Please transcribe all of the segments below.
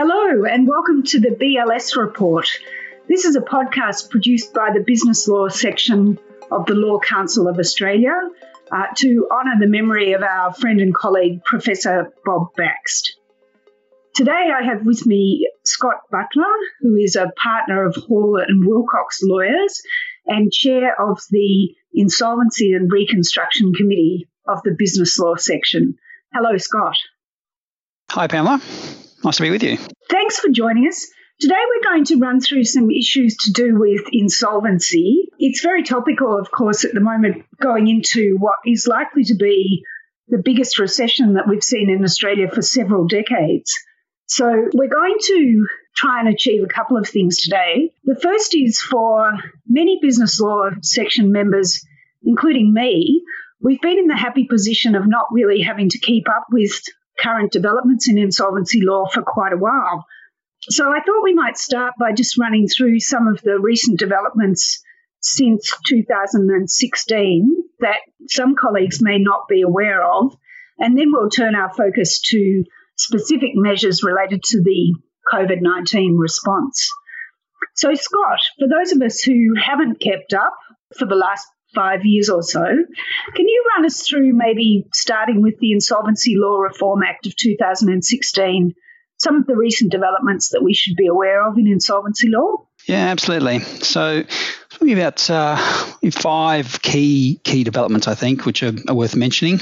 Hello, and welcome to the BLS Report. This is a podcast produced by the Business Law section of the Law Council of Australia uh, to honour the memory of our friend and colleague, Professor Bob Baxt. Today I have with me Scott Butler, who is a partner of Hall and Wilcox Lawyers and chair of the Insolvency and Reconstruction Committee of the Business Law section. Hello, Scott. Hi, Pamela. Nice to be with you. Thanks for joining us. Today, we're going to run through some issues to do with insolvency. It's very topical, of course, at the moment, going into what is likely to be the biggest recession that we've seen in Australia for several decades. So, we're going to try and achieve a couple of things today. The first is for many business law section members, including me, we've been in the happy position of not really having to keep up with current developments in insolvency law for quite a while. So I thought we might start by just running through some of the recent developments since 2016 that some colleagues may not be aware of, and then we'll turn our focus to specific measures related to the COVID 19 response. So, Scott, for those of us who haven't kept up for the last five years or so. Can you run us through maybe starting with the Insolvency Law Reform Act of 2016? Some of the recent developments that we should be aware of in insolvency law? Yeah, absolutely. So, talking about uh, five key key developments, I think, which are, are worth mentioning.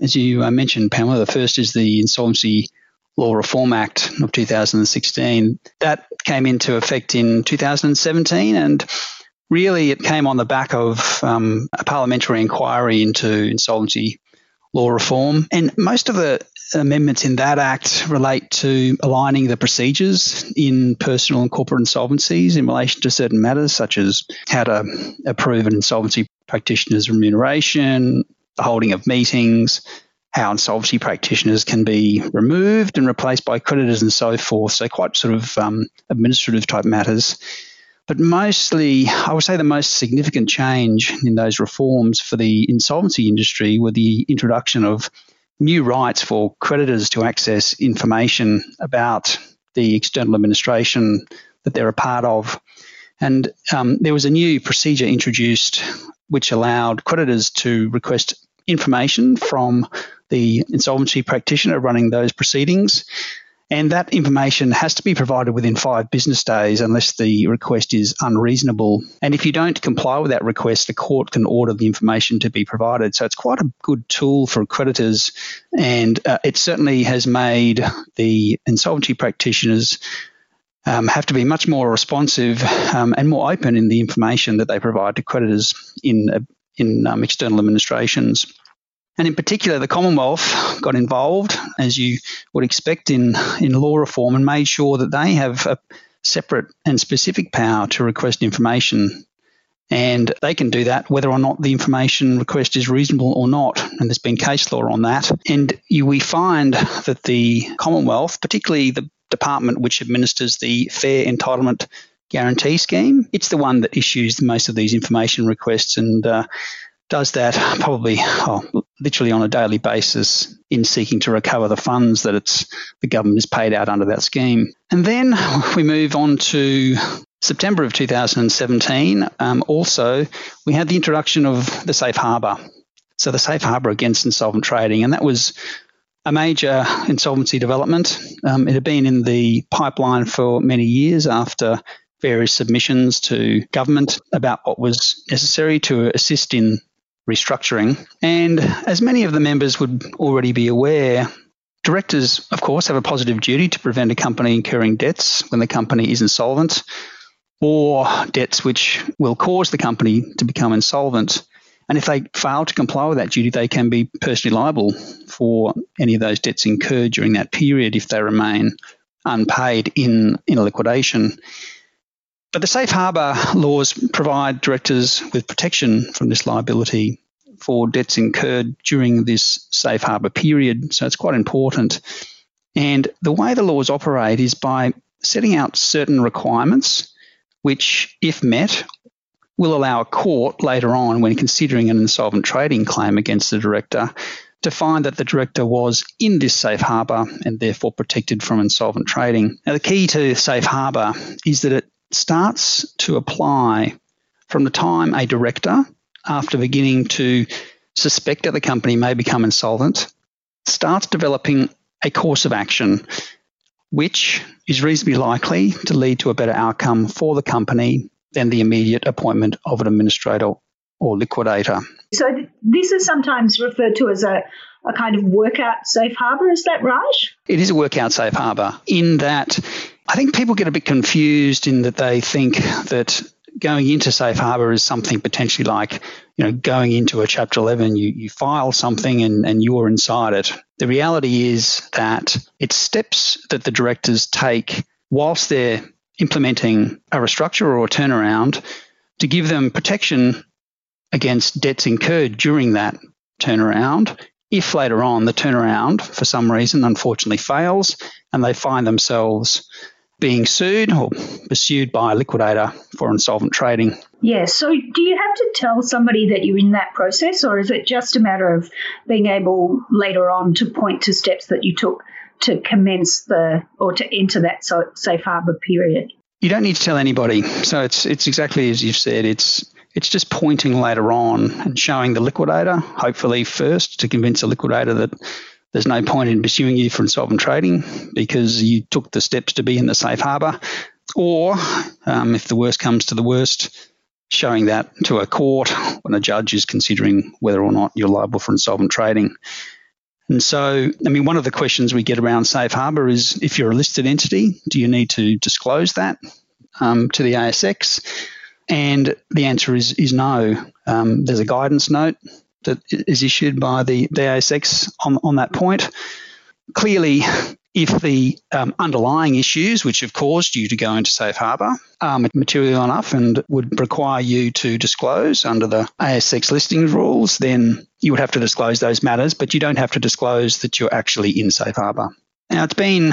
As you uh, mentioned, Pamela, the first is the Insolvency Law Reform Act of 2016. That came into effect in 2017, and really it came on the back of um, a parliamentary inquiry into insolvency law reform. And most of the amendments in that act relate to aligning the procedures in personal and corporate insolvencies in relation to certain matters, such as how to approve an insolvency practitioner's remuneration, the holding of meetings, how insolvency practitioners can be removed and replaced by creditors and so forth. So, quite sort of um, administrative type matters. But mostly, I would say the most significant change in those reforms for the insolvency industry were the introduction of new rights for creditors to access information about the external administration that they're a part of. And um, there was a new procedure introduced which allowed creditors to request information from the insolvency practitioner running those proceedings and that information has to be provided within five business days unless the request is unreasonable. And if you don't comply with that request, the court can order the information to be provided. So it's quite a good tool for creditors. And uh, it certainly has made the insolvency practitioners um, have to be much more responsive um, and more open in the information that they provide to creditors in, uh, in um, external administrations. And in particular, the Commonwealth got involved, as you would expect in, in law reform, and made sure that they have a separate and specific power to request information. And they can do that whether or not the information request is reasonable or not. And there's been case law on that. And you, we find that the Commonwealth, particularly the department which administers the Fair Entitlement Guarantee Scheme, it's the one that issues most of these information requests. And uh, does that probably oh, literally on a daily basis in seeking to recover the funds that it's the government has paid out under that scheme. And then we move on to September of 2017. Um, also, we had the introduction of the safe harbour. So the safe harbour against insolvent trading, and that was a major insolvency development. Um, it had been in the pipeline for many years after various submissions to government about what was necessary to assist in restructuring. And as many of the members would already be aware, directors, of course, have a positive duty to prevent a company incurring debts when the company is insolvent or debts which will cause the company to become insolvent. And if they fail to comply with that duty, they can be personally liable for any of those debts incurred during that period if they remain unpaid in, in liquidation. But the safe harbour laws provide directors with protection from this liability for debts incurred during this safe harbour period. So it's quite important. And the way the laws operate is by setting out certain requirements, which, if met, will allow a court later on, when considering an insolvent trading claim against the director, to find that the director was in this safe harbour and therefore protected from insolvent trading. Now, the key to safe harbour is that it starts to apply from the time a director, after beginning to suspect that the company may become insolvent, starts developing a course of action which is reasonably likely to lead to a better outcome for the company than the immediate appointment of an administrator or liquidator. So, this is sometimes referred to as a, a kind of workout safe harbour, is that right? It is a workout safe harbour in that I think people get a bit confused in that they think that going into safe harbour is something potentially like, you know, going into a Chapter 11, you, you file something and, and you're inside it. The reality is that it's steps that the directors take whilst they're implementing a restructure or a turnaround to give them protection against debts incurred during that turnaround. If later on the turnaround, for some reason, unfortunately fails and they find themselves being sued or pursued by a liquidator for insolvent trading. Yeah, so do you have to tell somebody that you're in that process, or is it just a matter of being able later on to point to steps that you took to commence the or to enter that safe harbour period? You don't need to tell anybody. So it's it's exactly as you've said. It's it's just pointing later on and showing the liquidator, hopefully first, to convince the liquidator that there's no point in pursuing you for insolvent trading because you took the steps to be in the safe harbour. Or, um, if the worst comes to the worst, showing that to a court when a judge is considering whether or not you're liable for insolvent trading. And so, I mean, one of the questions we get around safe harbour is if you're a listed entity, do you need to disclose that um, to the ASX? And the answer is is no. Um, there's a guidance note that is issued by the, the ASX on, on that point. Clearly, if the um, underlying issues which have caused you to go into safe harbour are material enough and would require you to disclose under the ASX listings rules, then you would have to disclose those matters, but you don't have to disclose that you're actually in safe harbour. Now, it's been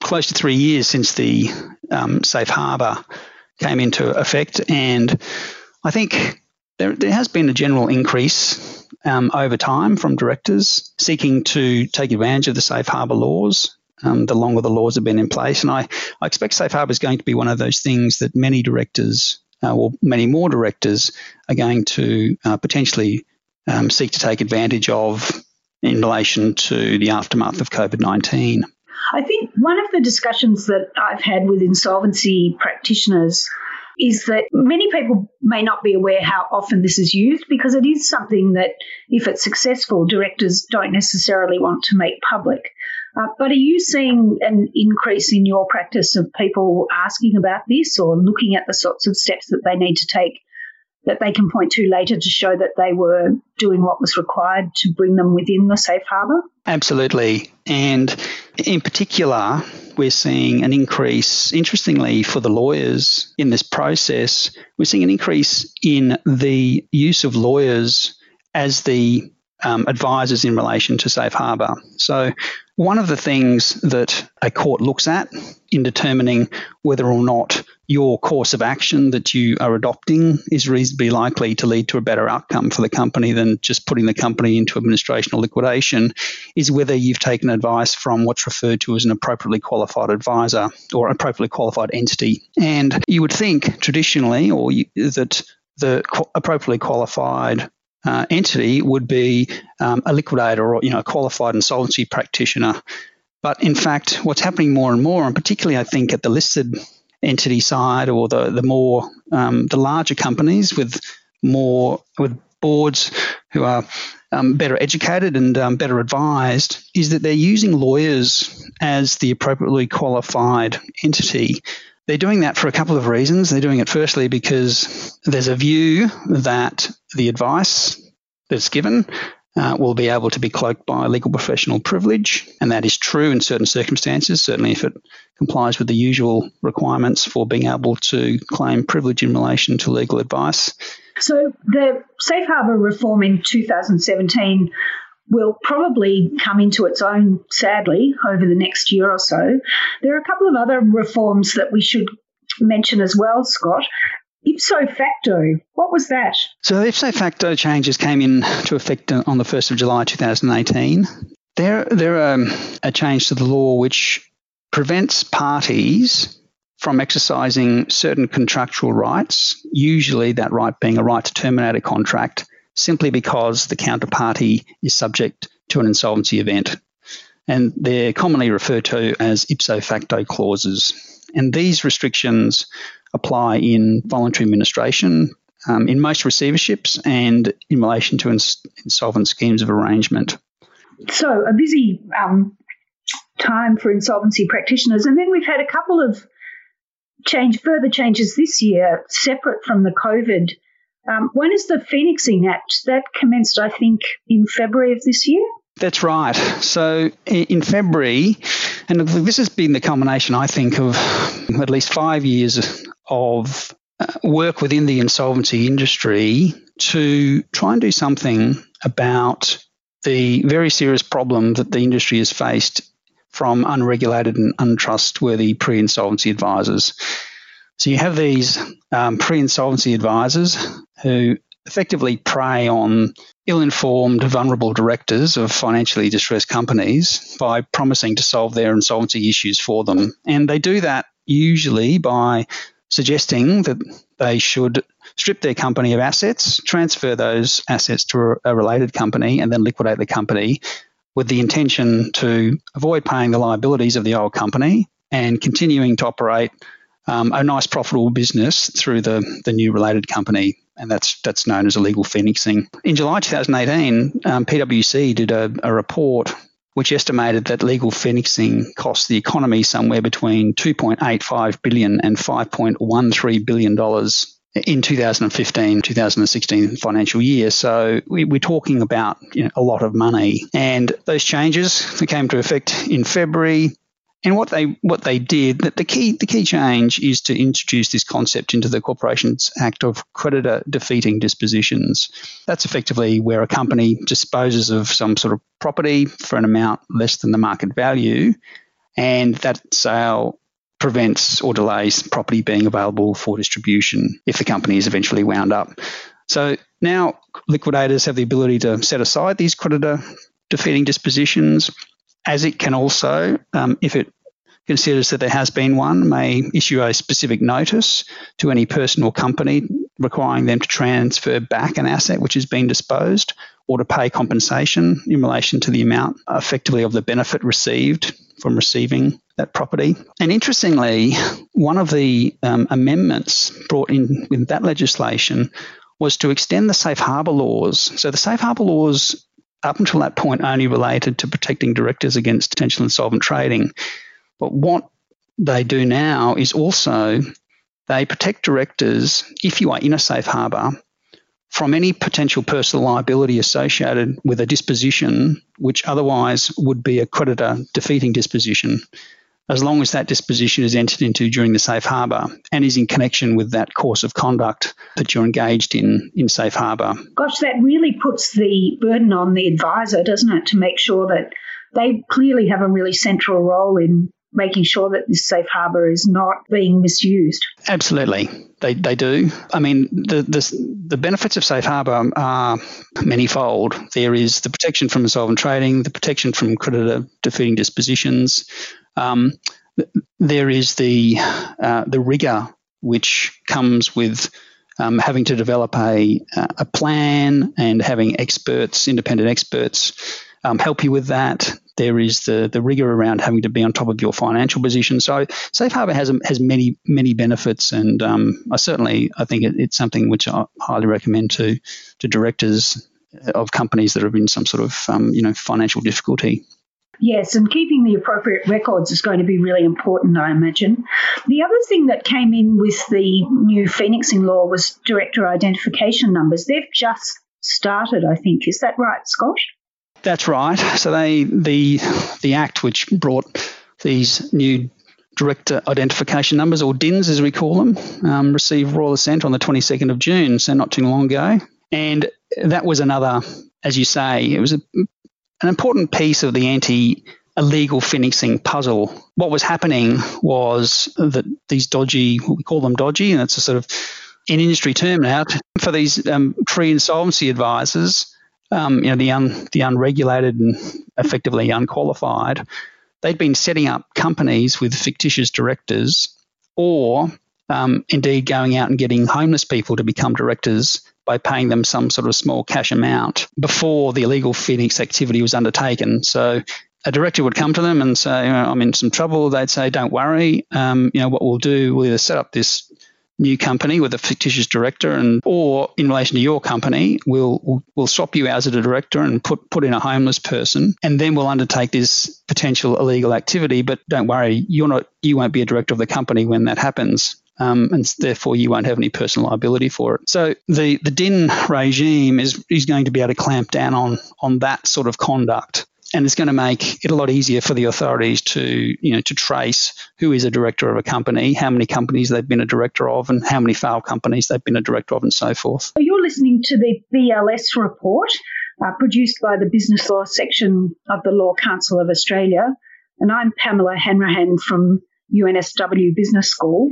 close to three years since the um, safe harbour came into effect, and I think there, there has been a general increase um, over time from directors seeking to take advantage of the safe harbour laws. Um, the longer the laws have been in place, and I, I expect safe harbour is going to be one of those things that many directors, uh, or many more directors, are going to uh, potentially um, seek to take advantage of in relation to the aftermath of COVID nineteen. I think one of the discussions that I've had with insolvency practitioners is that many people may not be aware how often this is used because it is something that, if it's successful, directors don't necessarily want to make public. Uh, but are you seeing an increase in your practice of people asking about this or looking at the sorts of steps that they need to take that they can point to later to show that they were doing what was required to bring them within the safe harbour? Absolutely. And in particular, we're seeing an increase, interestingly, for the lawyers in this process, we're seeing an increase in the use of lawyers as the um, advisors in relation to safe harbour. So, one of the things that a court looks at in determining whether or not your course of action that you are adopting is reasonably likely to lead to a better outcome for the company than just putting the company into administration or liquidation is whether you've taken advice from what's referred to as an appropriately qualified advisor or appropriately qualified entity. And you would think traditionally or you, that the appropriately qualified uh, entity would be um, a liquidator or you know a qualified insolvency practitioner. But in fact, what's happening more and more, and particularly I think at the listed entity side or the the more um, the larger companies with more with boards who are um, better educated and um, better advised is that they're using lawyers as the appropriately qualified entity. They're doing that for a couple of reasons. They're doing it firstly because there's a view that the advice that's given uh, will be able to be cloaked by legal professional privilege, and that is true in certain circumstances, certainly if it complies with the usual requirements for being able to claim privilege in relation to legal advice. So, the Safe Harbour reform in 2017 will probably come into its own, sadly, over the next year or so. There are a couple of other reforms that we should mention as well, Scott ipso facto. What was that? So the ipso facto changes came into effect on the 1st of July 2018. They're, they're um, a change to the law which prevents parties from exercising certain contractual rights, usually that right being a right to terminate a contract, simply because the counterparty is subject to an insolvency event. And they're commonly referred to as ipso facto clauses. And these restrictions apply in voluntary administration, um, in most receiverships, and in relation to ins- insolvent schemes of arrangement. So, a busy um, time for insolvency practitioners. And then we've had a couple of change, further changes this year, separate from the COVID. Um, one is the Phoenixing Act that commenced, I think, in February of this year. That's right. So in February, and this has been the culmination, I think, of at least five years of uh, work within the insolvency industry to try and do something about the very serious problem that the industry has faced from unregulated and untrustworthy pre insolvency advisors. So you have these um, pre insolvency advisors who effectively prey on ill informed, vulnerable directors of financially distressed companies by promising to solve their insolvency issues for them. And they do that usually by suggesting that they should strip their company of assets, transfer those assets to a related company, and then liquidate the company with the intention to avoid paying the liabilities of the old company and continuing to operate um, a nice profitable business through the, the new related company. And that's that's known as illegal phoenixing. In July 2018, um, PwC did a, a report which estimated that legal phoenixing cost the economy somewhere between 2.85 billion and 5.13 billion dollars in 2015 2016 financial year. So we, are talking about you know, a lot of money. And those changes that came to effect in February. And what they what they did that the key the key change is to introduce this concept into the Corporations Act of creditor defeating dispositions. That's effectively where a company disposes of some sort of property for an amount less than the market value, and that sale prevents or delays property being available for distribution if the company is eventually wound up. So now liquidators have the ability to set aside these creditor defeating dispositions, as it can also, um, if it considers that there has been one, may issue a specific notice to any person or company requiring them to transfer back an asset which has been disposed or to pay compensation in relation to the amount effectively of the benefit received from receiving that property. And interestingly, one of the um, amendments brought in with that legislation was to extend the safe harbour laws. So the safe harbour laws, up until that point, only related to protecting directors against potential insolvent trading. But what they do now is also they protect directors if you are in a safe harbour from any potential personal liability associated with a disposition which otherwise would be a creditor defeating disposition as long as that disposition is entered into during the safe harbour and is in connection with that course of conduct that you're engaged in in safe harbour. Gosh, that really puts the burden on the advisor, doesn't it, to make sure that they clearly have a really central role in making sure that this safe harbour is not being misused. Absolutely, they, they do. I mean, the, the, the benefits of safe harbour are manifold. There is the protection from insolvent trading, the protection from creditor defeating dispositions. Um, there is the uh, the rigor which comes with um, having to develop a a plan and having experts, independent experts, um, help you with that. There is the the rigor around having to be on top of your financial position. So safe harbor has has many many benefits, and um, I certainly I think it, it's something which I highly recommend to to directors of companies that are in some sort of um, you know financial difficulty. Yes, and keeping the appropriate records is going to be really important, I imagine. The other thing that came in with the new Phoenixing law was director identification numbers. They've just started, I think. Is that right, Scott? That's right. So they the the act which brought these new director identification numbers, or DINs as we call them, um, received royal assent on the 22nd of June, so not too long ago. And that was another, as you say, it was a, an important piece of the anti illegal phoenixing puzzle. What was happening was that these dodgy, what we call them dodgy, and it's a sort of in industry term now, for these um, pre-insolvency advisors, um, you know, the, un, the unregulated and effectively unqualified, they'd been setting up companies with fictitious directors or um, indeed going out and getting homeless people to become directors by paying them some sort of small cash amount before the illegal Phoenix activity was undertaken. So a director would come to them and say, I'm in some trouble. They'd say, don't worry. Um, you know, what we'll do, we'll either set up this new company with a fictitious director and or in relation to your company we'll we'll swap you out as a director and put put in a homeless person and then we'll undertake this potential illegal activity but don't worry you're not you won't be a director of the company when that happens um, and therefore you won't have any personal liability for it. So the, the DIN regime is, is going to be able to clamp down on, on that sort of conduct and it's going to make it a lot easier for the authorities to you know to trace who is a director of a company, how many companies they've been a director of, and how many failed companies they've been a director of, and so forth. You're listening to the BLS report uh, produced by the Business Law section of the Law Council of Australia, and I'm Pamela Hanrahan from UNSW Business School.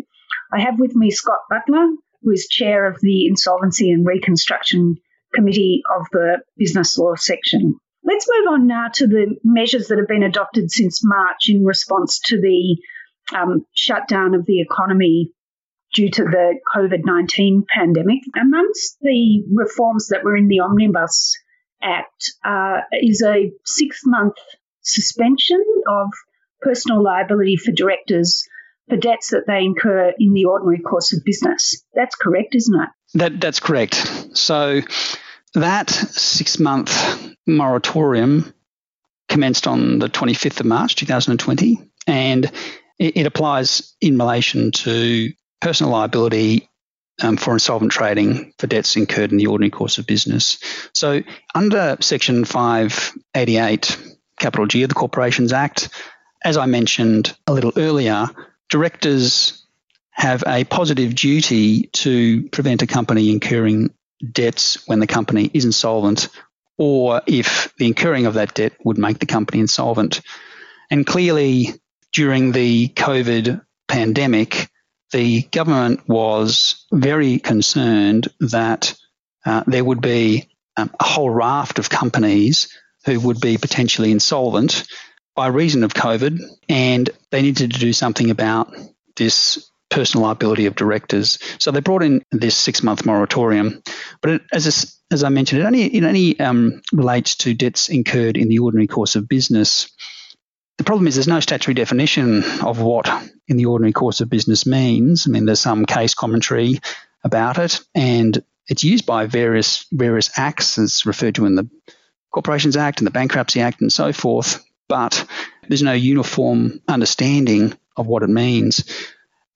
I have with me Scott Butler, who is chair of the Insolvency and Reconstruction Committee of the Business Law section. Let's move on now to the measures that have been adopted since March in response to the um, shutdown of the economy due to the COVID 19 pandemic. Amongst the reforms that were in the Omnibus Act uh, is a six month suspension of personal liability for directors for debts that they incur in the ordinary course of business. That's correct, isn't it? That, that's correct. So that six month moratorium commenced on the 25th of March 2020, and it, it applies in relation to personal liability um, for insolvent trading for debts incurred in the ordinary course of business. So, under Section 588, capital G of the Corporations Act, as I mentioned a little earlier, directors have a positive duty to prevent a company incurring debts when the company is insolvent or if the incurring of that debt would make the company insolvent. And clearly, during the COVID pandemic, the government was very concerned that uh, there would be um, a whole raft of companies who would be potentially insolvent by reason of COVID, and they needed to do something about this personal liability of directors. So they brought in this six month moratorium, but it, as a, as I mentioned, it only it only um, relates to debts incurred in the ordinary course of business. The problem is there's no statutory definition of what in the ordinary course of business means. I mean, there's some case commentary about it, and it's used by various various acts, as referred to in the Corporations Act and the Bankruptcy Act and so forth. But there's no uniform understanding of what it means.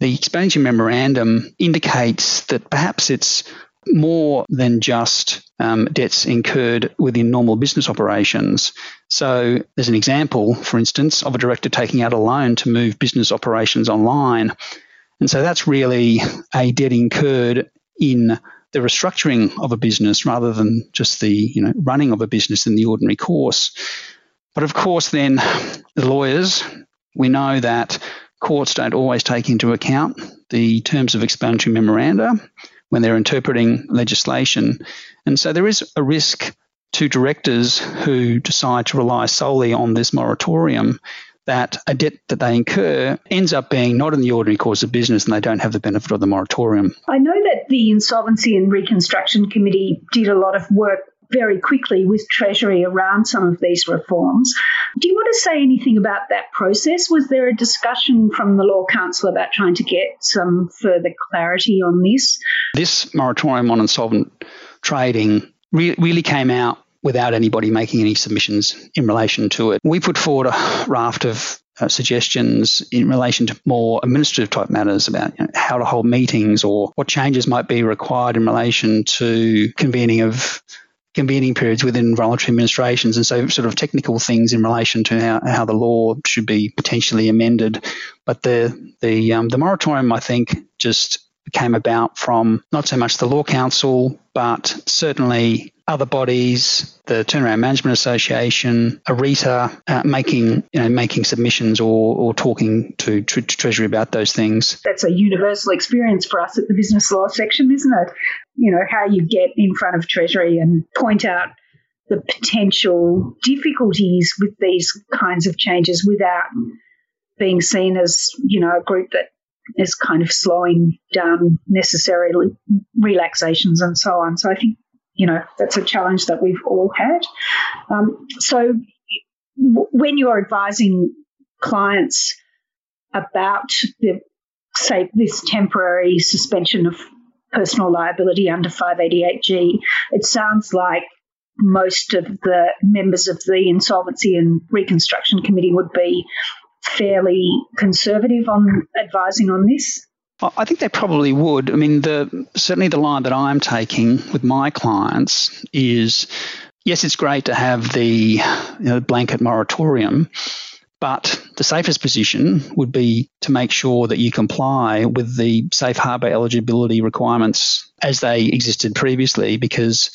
The explanatory memorandum indicates that perhaps it's more than just um, debts incurred within normal business operations. So, there's an example, for instance, of a director taking out a loan to move business operations online. And so that's really a debt incurred in the restructuring of a business rather than just the you know running of a business in the ordinary course. But of course, then the lawyers, we know that courts don't always take into account the terms of explanatory memoranda when they're interpreting legislation. And so there is a risk to directors who decide to rely solely on this moratorium that a debt that they incur ends up being not in the ordinary course of business and they don't have the benefit of the moratorium. I know that the Insolvency and Reconstruction Committee did a lot of work very quickly with Treasury around some of these reforms. Do you want to say anything about that process? Was there a discussion from the Law Council about trying to get some further clarity on this? This moratorium on insolvent trading re- really came out without anybody making any submissions in relation to it. We put forward a raft of uh, suggestions in relation to more administrative type matters about you know, how to hold meetings or what changes might be required in relation to convening of convening periods within voluntary administrations, and so sort of technical things in relation to how, how the law should be potentially amended. But the the um, the moratorium, I think, just came about from not so much the Law Council, but certainly other bodies, the Turnaround Management Association, ARITA, uh, making you know making submissions or, or talking to, to, to Treasury about those things. That's a universal experience for us at the business law section, isn't it? You know how you get in front of Treasury and point out the potential difficulties with these kinds of changes without being seen as you know a group that is kind of slowing down necessarily relaxations and so on. So I think you know that's a challenge that we've all had. Um, so when you're advising clients about the say this temporary suspension of personal liability under 588G, it sounds like most of the members of the Insolvency and Reconstruction Committee would be fairly conservative on advising on this? I think they probably would. I mean, the certainly the line that I'm taking with my clients is yes, it's great to have the you know, blanket moratorium, but the safest position would be to make sure that you comply with the safe harbour eligibility requirements as they existed previously, because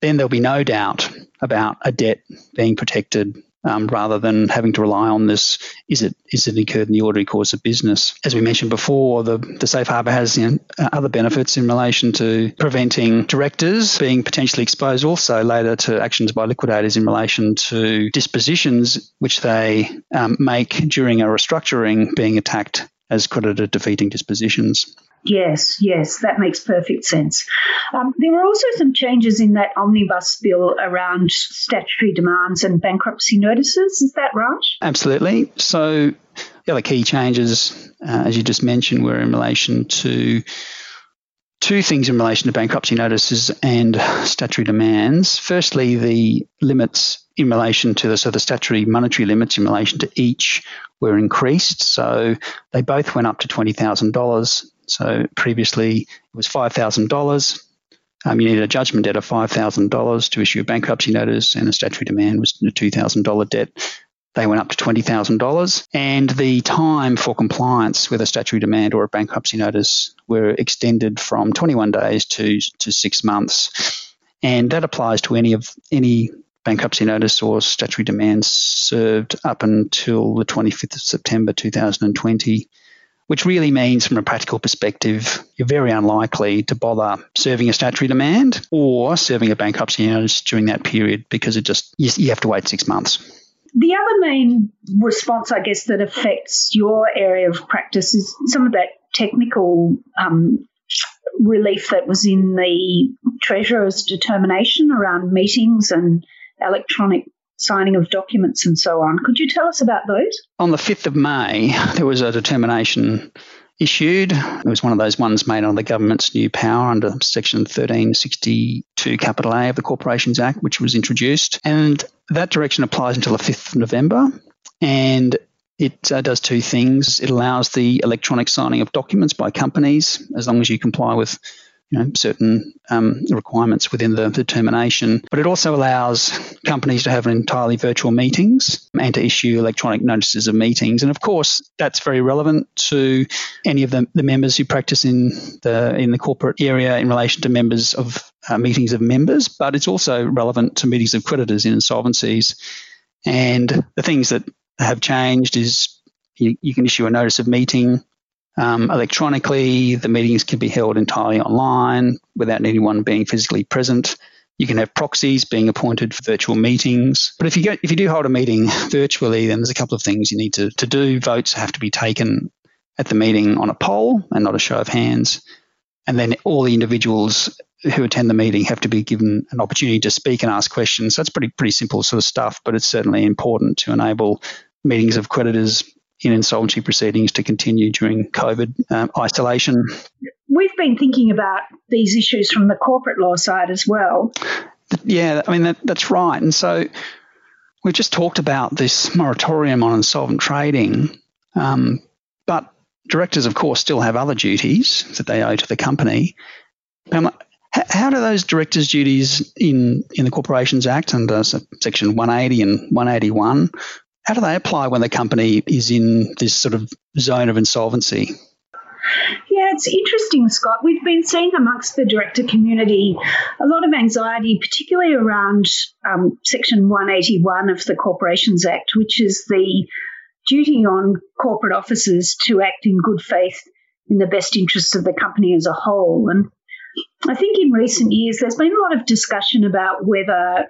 then there'll be no doubt about a debt being protected um, rather than having to rely on this is it is it incurred in the ordinary course of business. As we mentioned before, the, the safe harbour has you know, other benefits in relation to preventing directors being potentially exposed also later to actions by liquidators in relation to dispositions which they um, make during a restructuring being attacked as creditor defeating dispositions. Yes, yes, that makes perfect sense. Um, there were also some changes in that omnibus bill around statutory demands and bankruptcy notices. Is that right? Absolutely. So, the other key changes, uh, as you just mentioned, were in relation to two things in relation to bankruptcy notices and statutory demands. Firstly, the limits in relation to the so the statutory monetary limits in relation to each were increased. So they both went up to twenty thousand dollars so previously it was $5,000. Um, you needed a judgment debt of $5,000 to issue a bankruptcy notice, and a statutory demand was a $2,000 debt. They went up to $20,000. And the time for compliance with a statutory demand or a bankruptcy notice were extended from 21 days to, to six months. And that applies to any of any bankruptcy notice or statutory demand served up until the 25th of September 2020 which really means, from a practical perspective, you're very unlikely to bother serving a statutory demand or serving a bankruptcy notice during that period because it just you have to wait six months. The other main response, I guess, that affects your area of practice is some of that technical um, relief that was in the Treasurer's determination around meetings and electronic signing of documents and so on. Could you tell us about those? On the 5th of May, there was a determination issued. It was one of those ones made under the government's new power under Section 1362 capital A of the Corporations Act, which was introduced. And that direction applies until the 5th of November. And it uh, does two things. It allows the electronic signing of documents by companies as long as you comply with you know, certain um, requirements within the determination. But it also allows companies to have entirely virtual meetings and to issue electronic notices of meetings. And of course, that's very relevant to any of the, the members who practice in the in the corporate area in relation to members of uh, meetings of members. But it's also relevant to meetings of creditors in insolvencies. And the things that have changed is you, you can issue a notice of meeting um, electronically. The meetings can be held entirely online without anyone being physically present. You can have proxies being appointed for virtual meetings. But if you get if you do hold a meeting virtually, then there's a couple of things you need to, to do. Votes have to be taken at the meeting on a poll and not a show of hands. And then all the individuals who attend the meeting have to be given an opportunity to speak and ask questions. So it's pretty pretty simple sort of stuff, but it's certainly important to enable meetings of creditors in insolvency proceedings to continue during COVID um, isolation. We've been thinking about these issues from the corporate law side as well. Yeah, I mean, that, that's right. And so we've just talked about this moratorium on insolvent trading, um, but directors, of course, still have other duties that they owe to the company. Um, how do those directors' duties in, in the Corporations Act under Section 180 and 181 how do they apply when the company is in this sort of zone of insolvency? Yeah, it's interesting, Scott. We've been seeing amongst the director community a lot of anxiety, particularly around um, Section 181 of the Corporations Act, which is the duty on corporate officers to act in good faith in the best interests of the company as a whole. And I think in recent years, there's been a lot of discussion about whether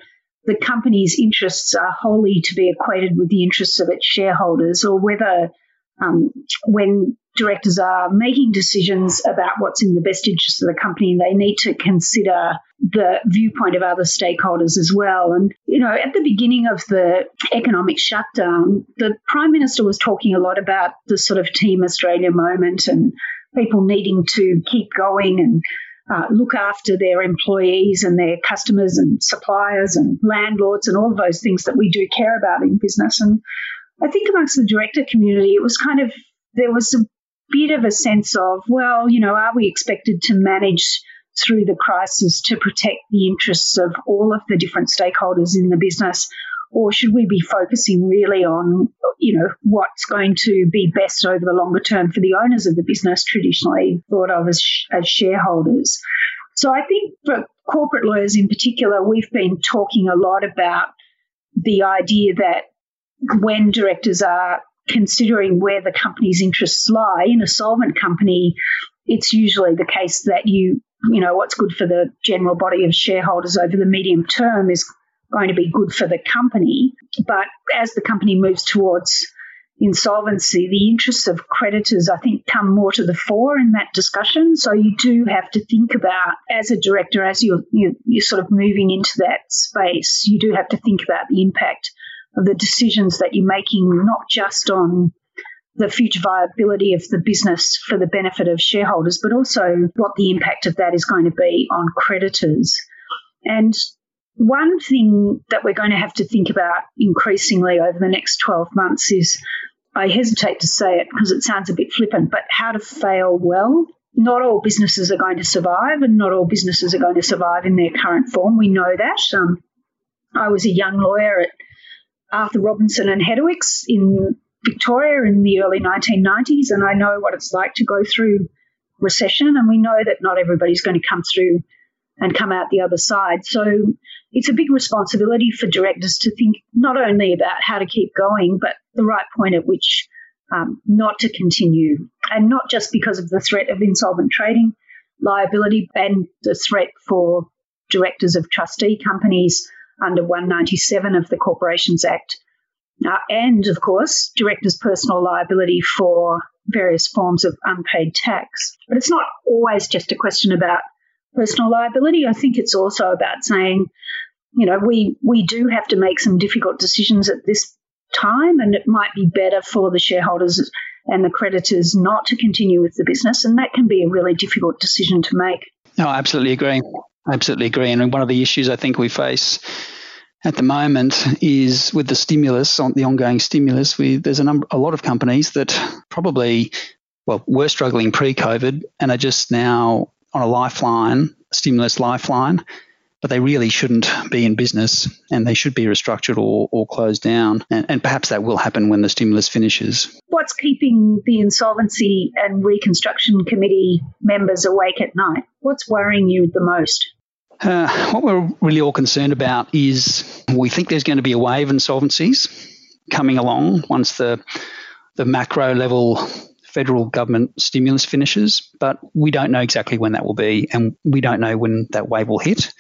the company's interests are wholly to be equated with the interests of its shareholders, or whether um, when directors are making decisions about what's in the best interest of the company, they need to consider the viewpoint of other stakeholders as well. And, you know, at the beginning of the economic shutdown, the Prime Minister was talking a lot about the sort of Team Australia moment and people needing to keep going and uh, look after their employees and their customers and suppliers and landlords and all of those things that we do care about in business. And I think amongst the director community, it was kind of, there was a bit of a sense of, well, you know, are we expected to manage through the crisis to protect the interests of all of the different stakeholders in the business? Or should we be focusing really on, you know, what's going to be best over the longer term for the owners of the business, traditionally thought of as, as shareholders? So I think for corporate lawyers in particular, we've been talking a lot about the idea that when directors are considering where the company's interests lie in a solvent company, it's usually the case that you, you know, what's good for the general body of shareholders over the medium term is going to be good for the company. But as the company moves towards insolvency, the interests of creditors, I think, come more to the fore in that discussion. So you do have to think about, as a director, as you're, you're, sort of moving into that space, you do have to think about the impact of the decisions that you're making, not just on the future viability of the business for the benefit of shareholders, but also what the impact of that is going to be on creditors. And one thing that we're going to have to think about increasingly over the next 12 months is I hesitate to say it because it sounds a bit flippant, but how to fail well. Not all businesses are going to survive, and not all businesses are going to survive in their current form. We know that. Um, I was a young lawyer at Arthur Robinson and Hedderwicks in Victoria in the early 1990s, and I know what it's like to go through recession, and we know that not everybody's going to come through and come out the other side. So it's a big responsibility for directors to think not only about how to keep going, but the right point at which um, not to continue, and not just because of the threat of insolvent trading liability and the threat for directors of trustee companies under 197 of the Corporations Act. Uh, and, of course, directors' personal liability for various forms of unpaid tax. But it's not always just a question about personal liability. I think it's also about saying, you know, we, we do have to make some difficult decisions at this time, and it might be better for the shareholders and the creditors not to continue with the business. And that can be a really difficult decision to make. No, I absolutely agree absolutely agree. And one of the issues I think we face at the moment is with the stimulus, the ongoing stimulus. We, there's a number, a lot of companies that probably, well, were struggling pre-COVID and are just now on a lifeline, stimulus lifeline, but they really shouldn't be in business and they should be restructured or, or closed down. And, and perhaps that will happen when the stimulus finishes. What's keeping the Insolvency and Reconstruction Committee members awake at night? What's worrying you the most? Uh, what we're really all concerned about is we think there's going to be a wave of insolvencies coming along once the the macro level federal government stimulus finishes, but we don't know exactly when that will be, and we don't know when that wave will hit.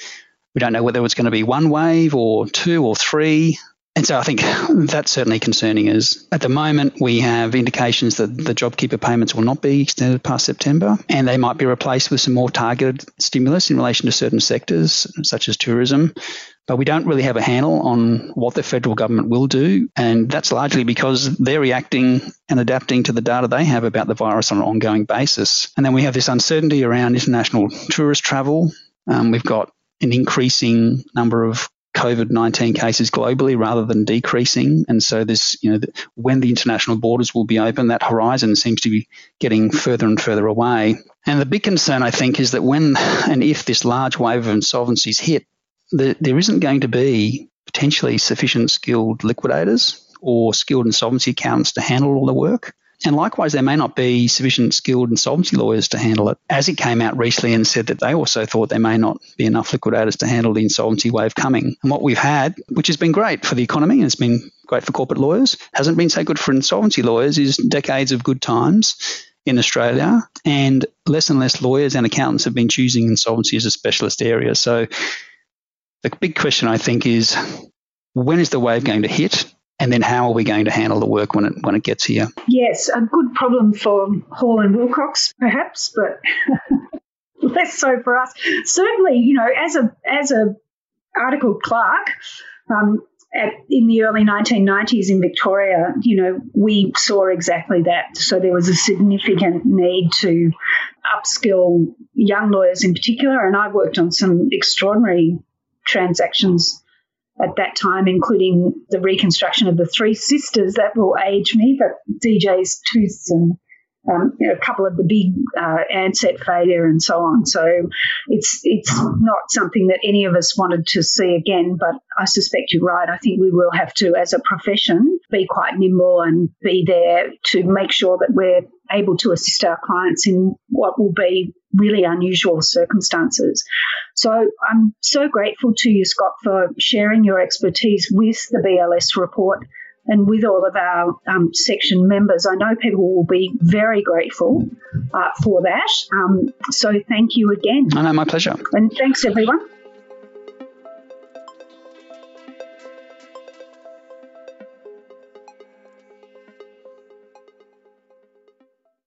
We don't know whether it's going to be one wave or two or three. And so I think that's certainly concerning As at the moment we have indications that the JobKeeper payments will not be extended past September and they might be replaced with some more targeted stimulus in relation to certain sectors such as tourism. But we don't really have a handle on what the federal government will do. And that's largely because they're reacting and adapting to the data they have about the virus on an ongoing basis. And then we have this uncertainty around international tourist travel. Um, we've got an increasing number of COVID 19 cases globally rather than decreasing. And so, this, you know, when the international borders will be open, that horizon seems to be getting further and further away. And the big concern, I think, is that when and if this large wave of insolvencies hit, the, there isn't going to be potentially sufficient skilled liquidators or skilled insolvency accountants to handle all the work. And likewise, there may not be sufficient skilled insolvency lawyers to handle it. ASIC came out recently and said that they also thought there may not be enough liquidators to handle the insolvency wave coming. And what we've had, which has been great for the economy and it's been great for corporate lawyers, hasn't been so good for insolvency lawyers, is decades of good times in Australia, and less and less lawyers and accountants have been choosing insolvency as a specialist area. So the big question, I think, is when is the wave going to hit? And then how are we going to handle the work when it when it gets here? Yes, a good problem for Hall and Wilcox, perhaps, but less so for us. Certainly, you know, as a as a articled clerk, um, at, in the early 1990s in Victoria, you know, we saw exactly that. So there was a significant need to upskill young lawyers in particular, and I worked on some extraordinary transactions at that time, including the reconstruction of the Three Sisters. That will age me, but DJ's Tooths and um, a couple of the big uh, failure and so on. So it's it's not something that any of us wanted to see again. But I suspect you're right. I think we will have to, as a profession, be quite nimble and be there to make sure that we're able to assist our clients in what will be really unusual circumstances. So I'm so grateful to you, Scott, for sharing your expertise with the BLS report and with all of our um, section members. I know people will be very grateful uh, for that. Um, so thank you again. I know, my pleasure. And thanks, everyone.